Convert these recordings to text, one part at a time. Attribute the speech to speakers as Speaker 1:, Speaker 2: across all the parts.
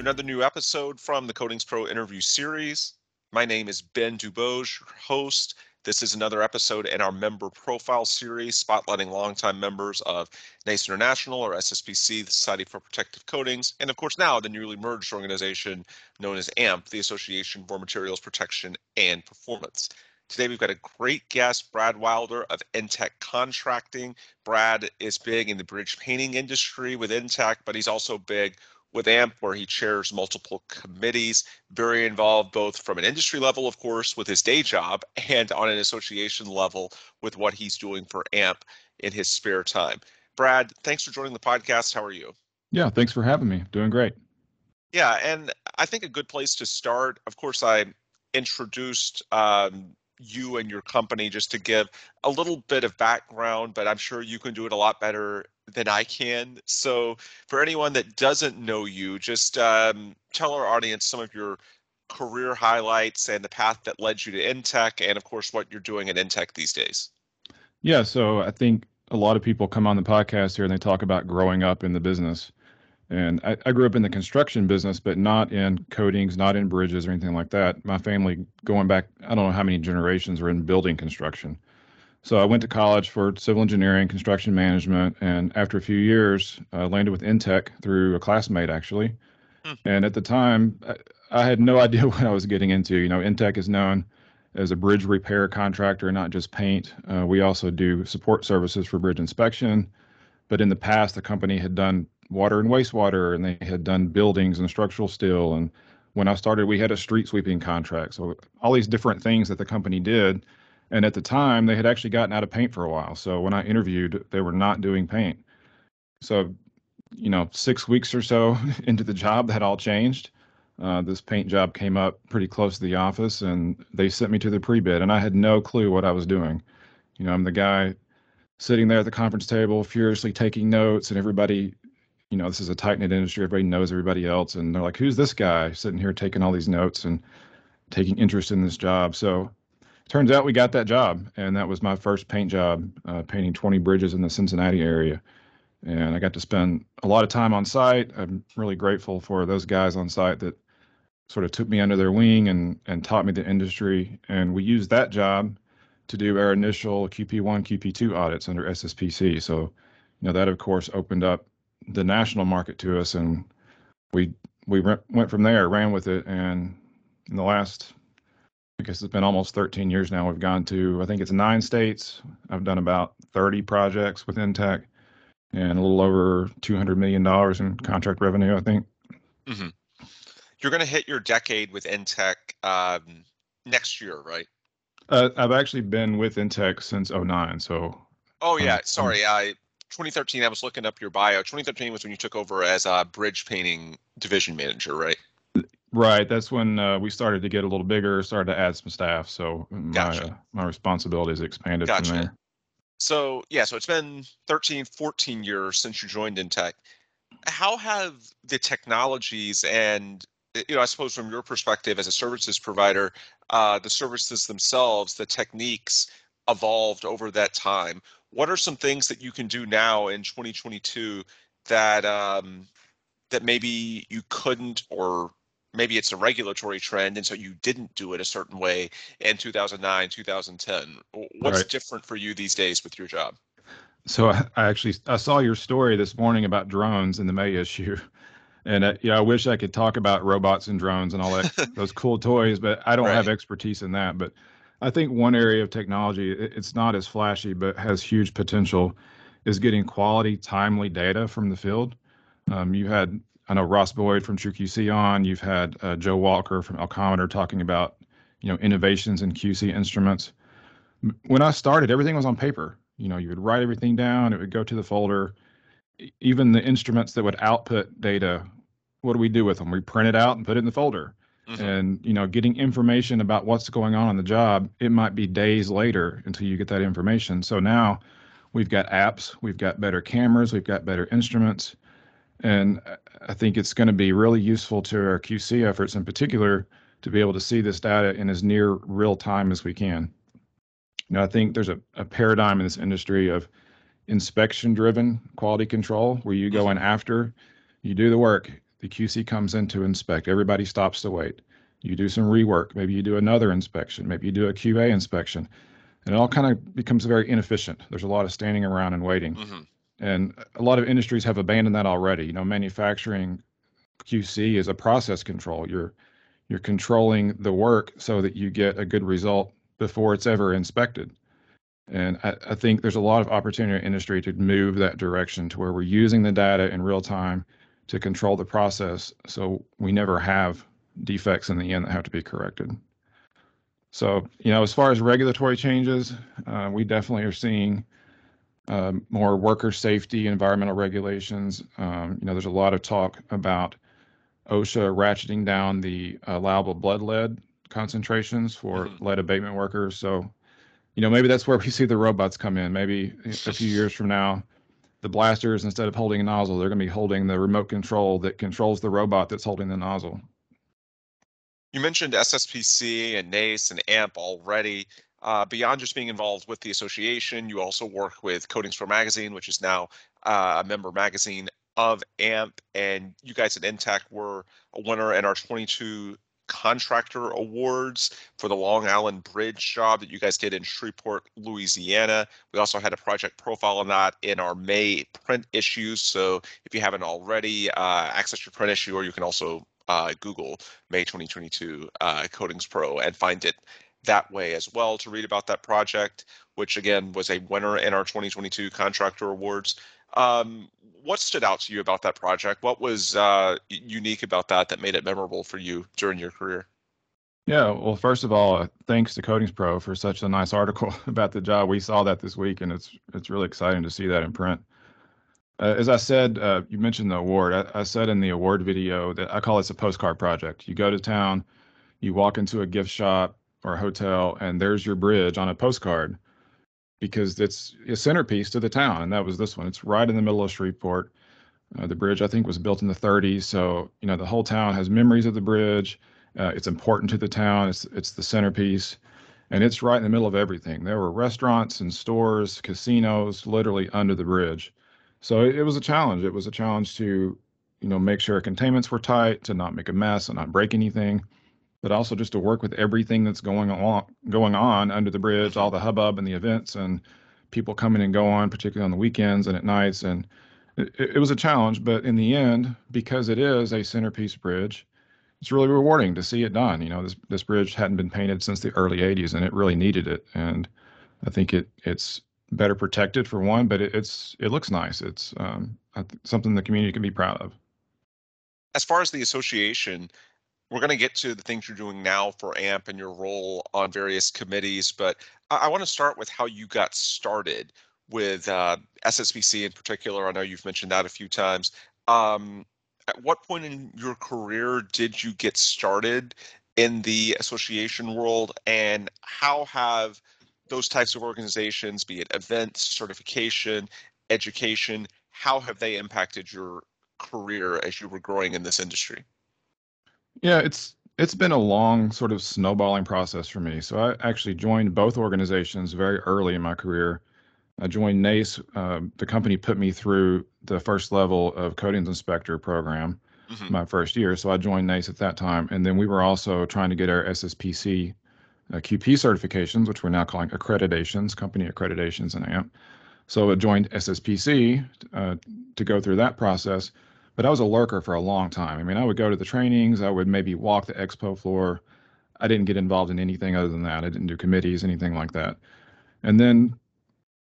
Speaker 1: Another new episode from the Coatings Pro interview series. My name is Ben Dubose, host. This is another episode in our member profile series, spotlighting longtime members of NACE International or SSPC, the Society for Protective Coatings, and of course now the newly merged organization known as AMP, the Association for Materials Protection and Performance. Today we've got a great guest, Brad Wilder of Intech Contracting. Brad is big in the bridge painting industry with Intech, but he's also big with AMP, where he chairs multiple committees, very involved both from an industry level, of course, with his day job, and on an association level with what he's doing for AMP in his spare time. Brad, thanks for joining the podcast. How are you?
Speaker 2: Yeah, thanks for having me. Doing great.
Speaker 1: Yeah, and I think a good place to start, of course, I introduced um, you and your company just to give a little bit of background, but I'm sure you can do it a lot better than I can. So, for anyone that doesn't know you, just um, tell our audience some of your career highlights and the path that led you to Intech, and of course, what you're doing at Intech these days.
Speaker 2: Yeah, so I think a lot of people come on the podcast here and they talk about growing up in the business. And I, I, grew up in the construction business, but not in coatings, not in bridges or anything like that. My family, going back, I don't know how many generations, were in building construction. So I went to college for civil engineering, construction management, and after a few years, I landed with Intech through a classmate actually. Hmm. And at the time, I, had no idea what I was getting into. You know, Intech is known as a bridge repair contractor, not just paint. Uh, we also do support services for bridge inspection. But in the past, the company had done water and wastewater, and they had done buildings and structural steel. And when I started, we had a street sweeping contract. So all these different things that the company did and at the time, they had actually gotten out of paint for a while. So when I interviewed, they were not doing paint. So, you know, six weeks or so into the job, that all changed. Uh, this paint job came up pretty close to the office, and they sent me to the pre-bid, and I had no clue what I was doing. You know, I'm the guy sitting there at the conference table, furiously taking notes, and everybody, you know, this is a tight knit industry. Everybody knows everybody else, and they're like, "Who's this guy sitting here taking all these notes and taking interest in this job?" So turns out we got that job, and that was my first paint job, uh, painting 20 bridges in the Cincinnati area. And I got to spend a lot of time on site. I'm really grateful for those guys on site that sort of took me under their wing and and taught me the industry. And we used that job to do our initial QP1, QP2 audits under SSPC. So, you know, that of course opened up the national market to us, and we we went from there, ran with it, and in the last because it's been almost 13 years now. We've gone to, I think it's nine states. I've done about 30 projects with Intech and a little over $200 million in contract revenue, I think. Mm-hmm.
Speaker 1: You're going to hit your decade with Intech um, next year, right?
Speaker 2: Uh, I've actually been with Intech since 09. So.
Speaker 1: Oh, yeah. Um, sorry. I 2013, I was looking up your bio. 2013 was when you took over as a bridge painting division manager, right?
Speaker 2: Right. That's when uh, we started to get a little bigger, started to add some staff. So my uh, my responsibilities expanded gotcha. from there.
Speaker 1: So yeah, so it's been 13, 14 years since you joined Intech. How have the technologies and you know, I suppose from your perspective as a services provider, uh, the services themselves, the techniques evolved over that time. What are some things that you can do now in 2022 that um, that maybe you couldn't or maybe it's a regulatory trend and so you didn't do it a certain way in 2009 2010 what's right. different for you these days with your job?
Speaker 2: So I, actually i saw your story this morning about drones in the may issue. And uh, yeah i wish i could talk about robots and drones and all that those cool toys but i don't right. have expertise in that. But i think one area of technology it's not as flashy but has huge potential is getting quality timely data from the field. Um, you had I know Ross Boyd from TrueQC on. You've had uh, Joe Walker from Elcometer talking about you know innovations in QC instruments. When I started, everything was on paper. You know, you would write everything down. It would go to the folder. Even the instruments that would output data, what do we do with them? We print it out and put it in the folder. Mm-hmm. And you know, getting information about what's going on on the job, it might be days later until you get that information. So now we've got apps, we've got better cameras, we've got better instruments and I think it's going to be really useful to our QC efforts in particular to be able to see this data in as near real time as we can. You know, I think there's a, a paradigm in this industry of inspection driven quality control where you go in after, you do the work, The QC comes in to inspect. Everybody stops to wait. You do some rework. Maybe you do another inspection. Maybe you do a QA inspection. And it all kind of becomes very inefficient. There's a lot of standing around and waiting.
Speaker 1: Mhm.
Speaker 2: And a lot of industries have abandoned that already. You know, manufacturing QC is a process control. You're you're controlling the work so that you get a good result before it's ever inspected. And I, I think there's a lot of opportunity in industry to move that direction to where we're using the data in real time to control the process so we never have defects in the end that have to be corrected. So, you know, as far as regulatory changes, uh, we definitely are seeing um, more worker safety, environmental regulations. Um, you know, there's a lot of talk about OSHA ratcheting down the allowable blood lead concentrations for
Speaker 1: Mhm.
Speaker 2: lead abatement workers. So, you know, maybe that's where we see the robots come in. Maybe a few years from now, the blasters, instead of holding a nozzle, they're going to be holding the remote control that controls the robot that's holding the nozzle.
Speaker 1: You mentioned SSPC and NACE and AMP already. Uh, beyond just being involved with the association, you also work with Coatings Pro Magazine, which is now uh, a member magazine of AMP. And you guys at Intech were a winner in our 22 contractor awards for the Long-Allen Bridge job that you guys did in Shreveport, Louisiana. We also had a project profile on that in our May print issues. So if you haven't already, uh, access your print issue, or you can also uh, Google May 2022 uh, Coatings Pro and find it that way as well to read about that project, which again was a winner in our 2022 contractor awards. Um, what stood out to you about that project? What was uh, unique about that that made it memorable for you during your career?
Speaker 2: Yeah, well, first of all, uh, thanks to Coatings Pro for such a nice article about the job. We saw that this week, and it's it's really exciting to see that in print. Uh, as I said, uh, you mentioned the award. I, I said in the award video that I call this a postcard project. You go to town, you walk into a gift shop or a hotel, and there's your bridge on a postcard because it's a centerpiece to the town, and that was this one. It's right in the middle of Shreveport. Uh, the bridge, I think, was built in the 30s, so you know the whole town has memories of the bridge. Uh, it's important to the town. It's it's the centerpiece, and it's right in the middle of everything. There were restaurants and stores, casinos, literally under the bridge. So it, it was a challenge. It was a challenge to, you know, make sure containments were tight, to not make a mess and not break anything, but also just to work with everything that's going on going on under the bridge, all the hubbub and the events and people coming and going, particularly on the weekends and at nights. And it, it was a challenge, but in the end, because it is a centerpiece bridge, it's really rewarding to see it done. You know, this this bridge hadn't been painted since the early '80s, and it really needed it. And I think it it's better protected for one, but it, it's it looks nice. It's um, something the community can be proud of.
Speaker 1: As far as the association, we're going to get to the things you're doing now for AMP and your role on various committees, but I, I want to start with how you got started with uh, SSPC in particular. I know you've mentioned that a few times. Um, at what point in your career did you get started in the association world, and how have those types of organizations, be it events, certification, education, how have they impacted your career as you were growing in this industry?
Speaker 2: Yeah, it's it's been a long sort of snowballing process for me. So I actually joined both organizations very early in my career. I joined NACE. Uh, the company put me through the first level of coatings inspector program
Speaker 1: Mhm.
Speaker 2: my first year. So I joined NACE at that time. And then we were also trying to get our SSPC uh, QP certifications, which we're now calling accreditations, company accreditations in AMP. So I joined SSPC uh, to go through that process. But I was a lurker for a long time. I mean, I would go to the trainings, I would maybe walk the expo floor. I didn't get involved in anything other than that. I didn't do committees, anything like that. And then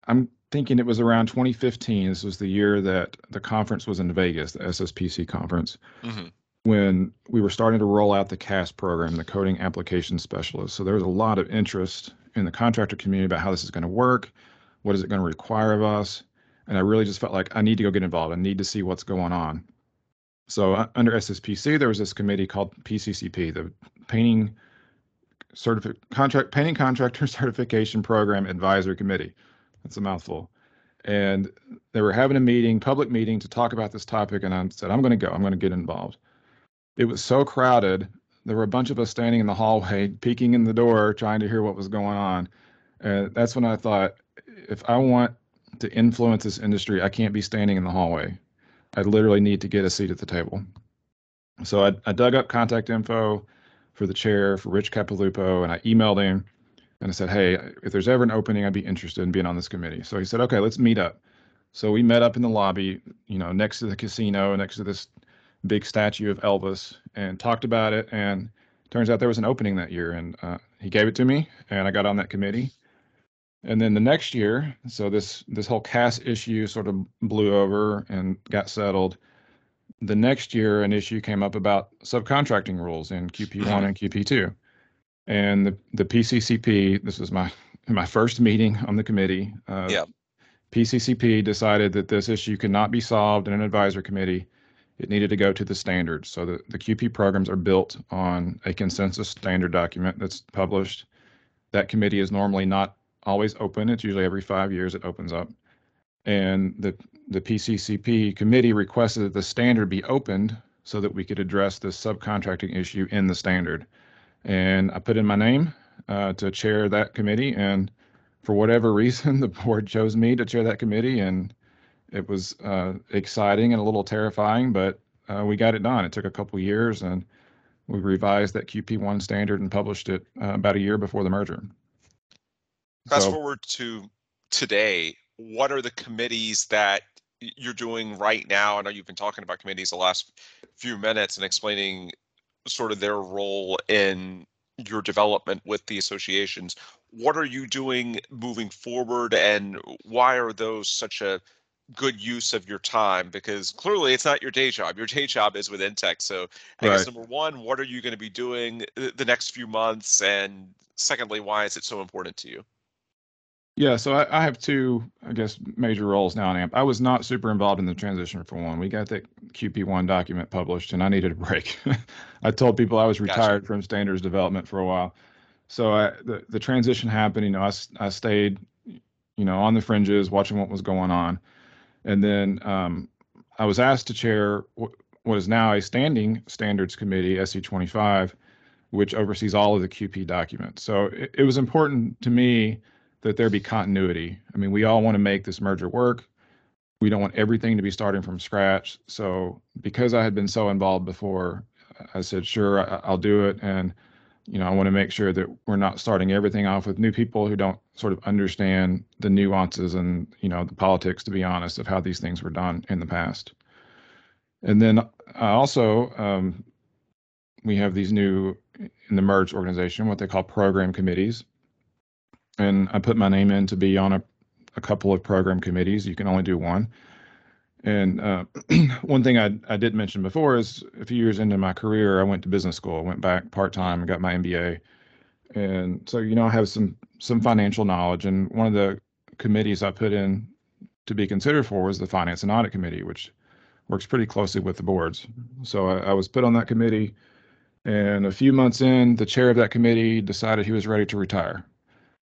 Speaker 2: I'm thinking it was around 2015. This was the year that the conference was in Vegas, the SSPC conference,
Speaker 1: Mhm.
Speaker 2: when we were starting to roll out the CAS program, the Coating Application Specialist. So there was a lot of interest in the contractor community about how this is going to work, what is it going to require of us, and I really just felt like I need to go get involved. I need to see what's going on. So uh, under SSPC, there was this committee called PCCP, the Painting Certific Contract Painting Contractor Certification Program Advisory Committee. That's a mouthful. And they were having a meeting, public meeting, to talk about this topic, and I said, I'm going to go. I'm going to get involved. It was so crowded. There were a bunch of us standing in the hallway, peeking in the door, trying to hear what was going on. And that's when I thought, if I want to influence this industry, I can't be standing in the hallway. I literally need to get a seat at the table. So I, I dug up contact info for the chair for Rich Capilupo, and I emailed him and I said, "Hey, if there's ever an opening, I'd be interested in being on this committee." So he said, "Okay, let's meet up." So we met up in the lobby, you know, next to the casino, next to this big statue of Elvis, and talked about it. And turns out there was an opening that year, and uh, he gave it to me, and I got on that committee. And then the next year, so this this whole CAS issue sort of blew over and got settled. The next year, an issue came up about subcontracting rules in QP1 and QP2, and the the PCCP. This was my my first meeting on the committee.
Speaker 1: Uh, yeah.
Speaker 2: PCCP decided that this issue could not be solved in an advisory committee. It needed to go to the standards. So the, the QP programs are built on a consensus standard document that's published. That committee is normally not always open. It's usually every five years it opens up. And the, the PCCP committee requested that the standard be opened so that we could address the subcontracting issue in the standard. And I put in my name uh, to chair that committee. And for whatever reason, the board chose me to chair that committee, and it was uh, exciting and a little terrifying, but uh, we got it done. It took a couple years, and we revised that QP1 standard and published it uh, about a year before the merger.
Speaker 1: Fast so, forward to today, what are the committees that you're doing right now? I know you've been talking about committees the last few minutes and explaining sort of their role in your development with the associations. What are you doing moving forward, and why are those such a good use of your time? Because clearly, it's not your day job. Your day job is with Intech. So, I right. guess number one, what are you going to be doing the next few months, and secondly, why is it so important to you?
Speaker 2: Yeah, so I, I, have two, I guess, major roles now in AMP. I was not super involved in the transition for one. We got that QP1 document published, and I needed a break. I told people I was retired gotcha. from standards development for a while. So I, the the transition happened. You know, I, I stayed, you know, on the fringes, watching what was going on, and then um, I was asked to chair what, what is now a standing standards committee, SC25, which oversees all of the QP documents. So it, it was important to me that there be continuity. I mean, we all want to make this merger work. We don't want everything to be starting from scratch. So because I had been so involved before, I said, sure, I'll do it. And, you know, I want to make sure that we're not starting everything off with new people who don't sort of understand the nuances and, you know, the politics, to be honest, of how these things were done in the past. And then I also, um, we have these new in the merged organization, what they call program committees and I put my name in to be on a, a couple of program committees. You can only do one. And uh, one thing I, I did mention before is a few years into my career, I went to business school. I went back part time and got my MBA. And so, you know, I have some some financial knowledge. And one of the committees I put in to be considered for was the Finance and Audit Committee, which works pretty closely with the boards. So I, I was put on that committee. And a few months in, the chair of that committee decided he was ready to retire.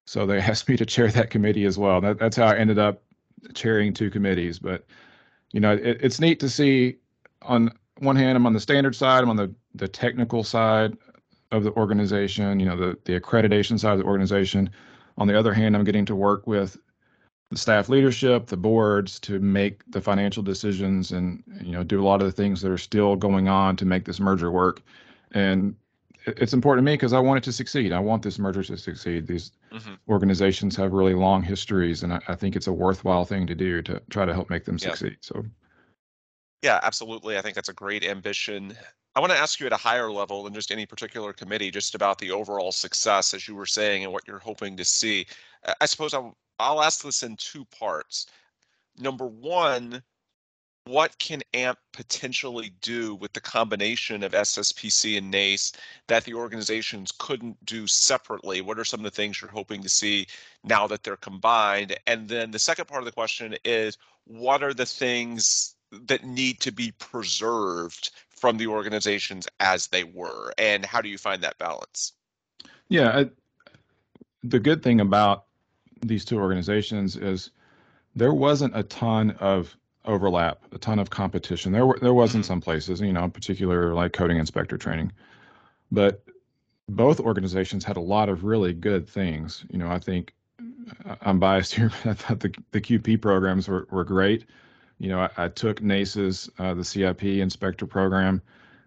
Speaker 2: So they asked me to chair that committee as well. That, that's how I ended up chairing two committees. But you know, it, it's neat to see. On one hand, I'm on the standard side. I'm on the the technical side of the organization. You know, the the accreditation side of the organization. On the other hand, I'm getting to work with the staff leadership, the boards to make the financial decisions and you know do a lot of the things that are still going on to make this merger work. And it's important to me because I want it to succeed. I want this merger to succeed. These mm-hmm. organizations have really long histories, and I, I, think it's a worthwhile thing to do to try to help make them succeed. So,
Speaker 1: yeah, absolutely. I think that's a great ambition. I want to ask you at a higher level than just any particular committee, just about the overall success, as you were saying, and what you're hoping to see. I suppose I'll, I'll ask this in two parts. Number one, what can AMP potentially do with the combination of SSPC and NACE that the organizations couldn't do separately? What are some of the things you're hoping to see now that they're combined? And then the second part of the question is what are the things that need to be preserved from the organizations as they were? And how do you find that balance?
Speaker 2: Yeah, I, the good thing about these two organizations is there wasn't a ton of overlap, a ton of competition. There were there was in mm-hmm. some places, you know, in particular like coating inspector training, but both organizations had a lot of really good things. You know, I think uh, I'm biased here, but I thought the the QP programs were were great. You know, I, I took NACE's uh, the CIP inspector program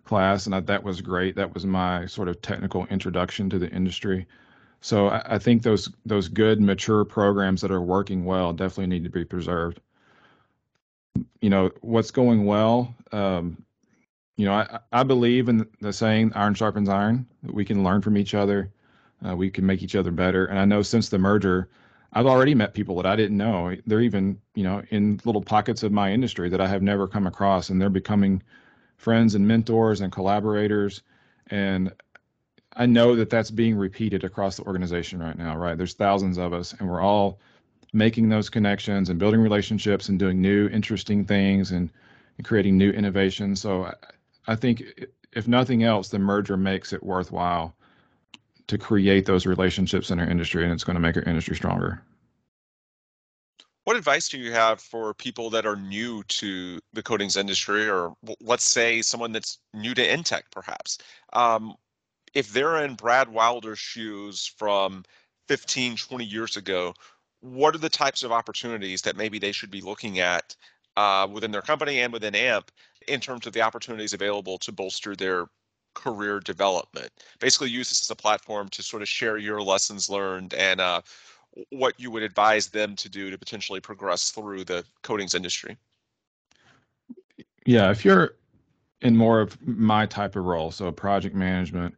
Speaker 2: class, and I, that was great. That was my sort of technical introduction to the industry. So I, I think those those good mature programs that are working well definitely need to be preserved. You know what's going well. Um, you know, I, I believe in the saying "iron sharpens iron." That we can learn from each other, uh, we can make each other better. And I know since the merger, I've already met people that I didn't know. They're even, you know, in little pockets of my industry that I have never come across, and they're becoming friends and mentors and collaborators. And I know that that's being repeated across the organization right now, right? There's thousands of us, and we're all making those connections and building relationships and doing new, interesting things and, and creating new innovations. So I, I think, if nothing else, the merger makes it worthwhile to create those relationships in our industry, and it's going to make our industry stronger.
Speaker 1: What advice do you have for people that are new to the coatings industry, or let's say someone that's new to Intech, perhaps? Um, if they're in Brad Wilder's shoes from 15, 20 years ago, what are the types of opportunities that maybe they should be looking at uh, within their company and within AMP in terms of the opportunities available to bolster their career development. Basically, use this as a platform to sort of share your lessons learned and uh, what you would advise them to do to potentially progress through the coatings industry.
Speaker 2: Yeah, if you're in more of my type of role, so project management,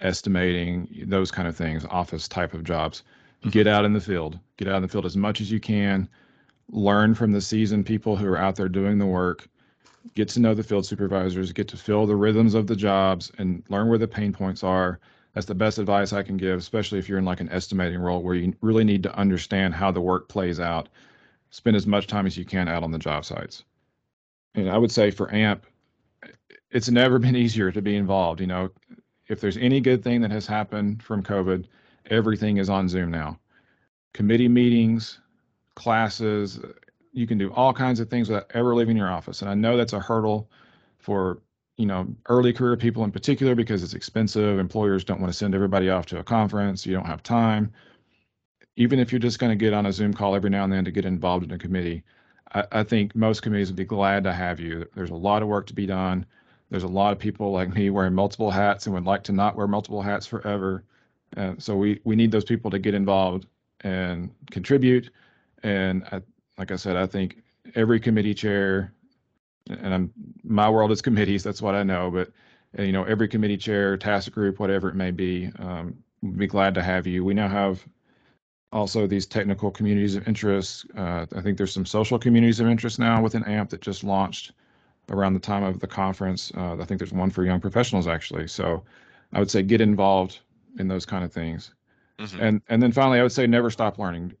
Speaker 2: estimating, those kind of things, office type of jobs. Mm-hmm. get out in the field. Get out in the field as much as you can. Learn from the seasoned people who are out there doing the work get to know the field supervisors, get to feel the rhythms of the jobs, and learn where the pain points are. That's the best advice I can give, especially if you're in like an estimating role where you really need to understand how the work plays out. Spend as much time as you can out on the job sites. And I would say for AMP, it's never been easier to be involved. You know, if there's any good thing that has happened from COVID, everything is on Zoom now. Committee meetings, classes, you can do all kinds of things without ever leaving your office. And I know that's a hurdle for you know early career people in particular because it's expensive. Employers don't want to send everybody off to a conference. You don't have time. Even if you're just going to get on a Zoom call every now and then to get involved in a committee, I, I think most committees would be glad to have you. There's a lot of work to be done. There's a lot of people like me wearing multiple hats and would like to not wear multiple hats forever. Uh, so we we need those people to get involved and contribute. And I, like I said, I think every committee chair, and I'm, my world is committees. That's what I know. But you know, every committee chair, task group, whatever it may be, um, we'd be glad to have you. We now have also these technical communities of interest. Uh, I think there's some social communities of interest now within AMP that just launched around the time of the conference. Uh, I think there's one for young professionals actually. So I would say get involved in those kind of things. Mm-hmm. And and then finally, I would say never stop learning.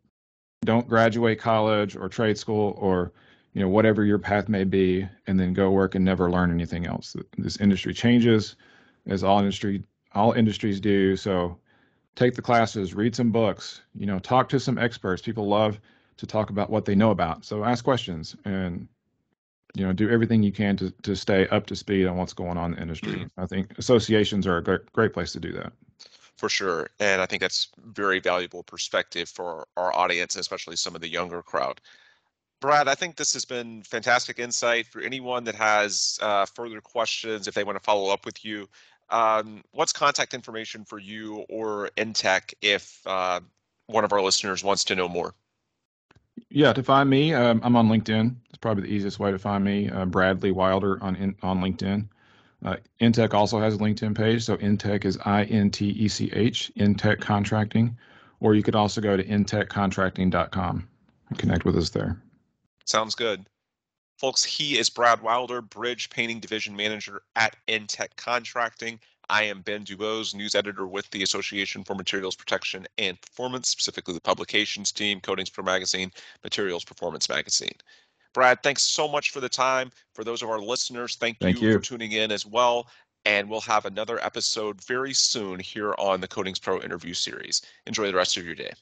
Speaker 2: Don't graduate college or trade school or you know whatever your path may be and then go work and never learn anything else. This industry changes as all industry all industries do. So take the classes read some books you know talk to some experts. People love to talk about what they know about. So ask questions and you know do everything you can to, to stay up to speed on what's going on in the industry. Mm-hmm. i think associations are a great, great place to do that
Speaker 1: for sure. And I think that's very valuable perspective for our audience, especially some of the younger crowd. Brad, I think this has been fantastic insight for anyone that has uh, further questions. If they want to follow up with you, um, what's contact information for you or Intech if uh, one of our listeners wants to know more?
Speaker 2: Yeah, to find me, um, I'm on LinkedIn. It's probably the easiest way to find me. Uh, Bradley Wilder on in, on LinkedIn. Uh, Intech also has a LinkedIn page. So Intech is I N T E C H, Intech Contracting. Or you could also go to intechcontracting.com and connect with us there.
Speaker 1: Sounds good. Folks, he is Brad Wilder, Bridge Painting Division Manager at Intech Contracting. I am Ben Dubose, news editor with the Association for Materials Protection and Performance, specifically the publications team, Coatings Pro Magazine, Materials Performance Magazine. Brad, thanks so much for the time. For those of our listeners, thank, thank you, you, for tuning in as well. And we'll have another episode very soon here on the Coatings Pro interview series. Enjoy the rest of your day.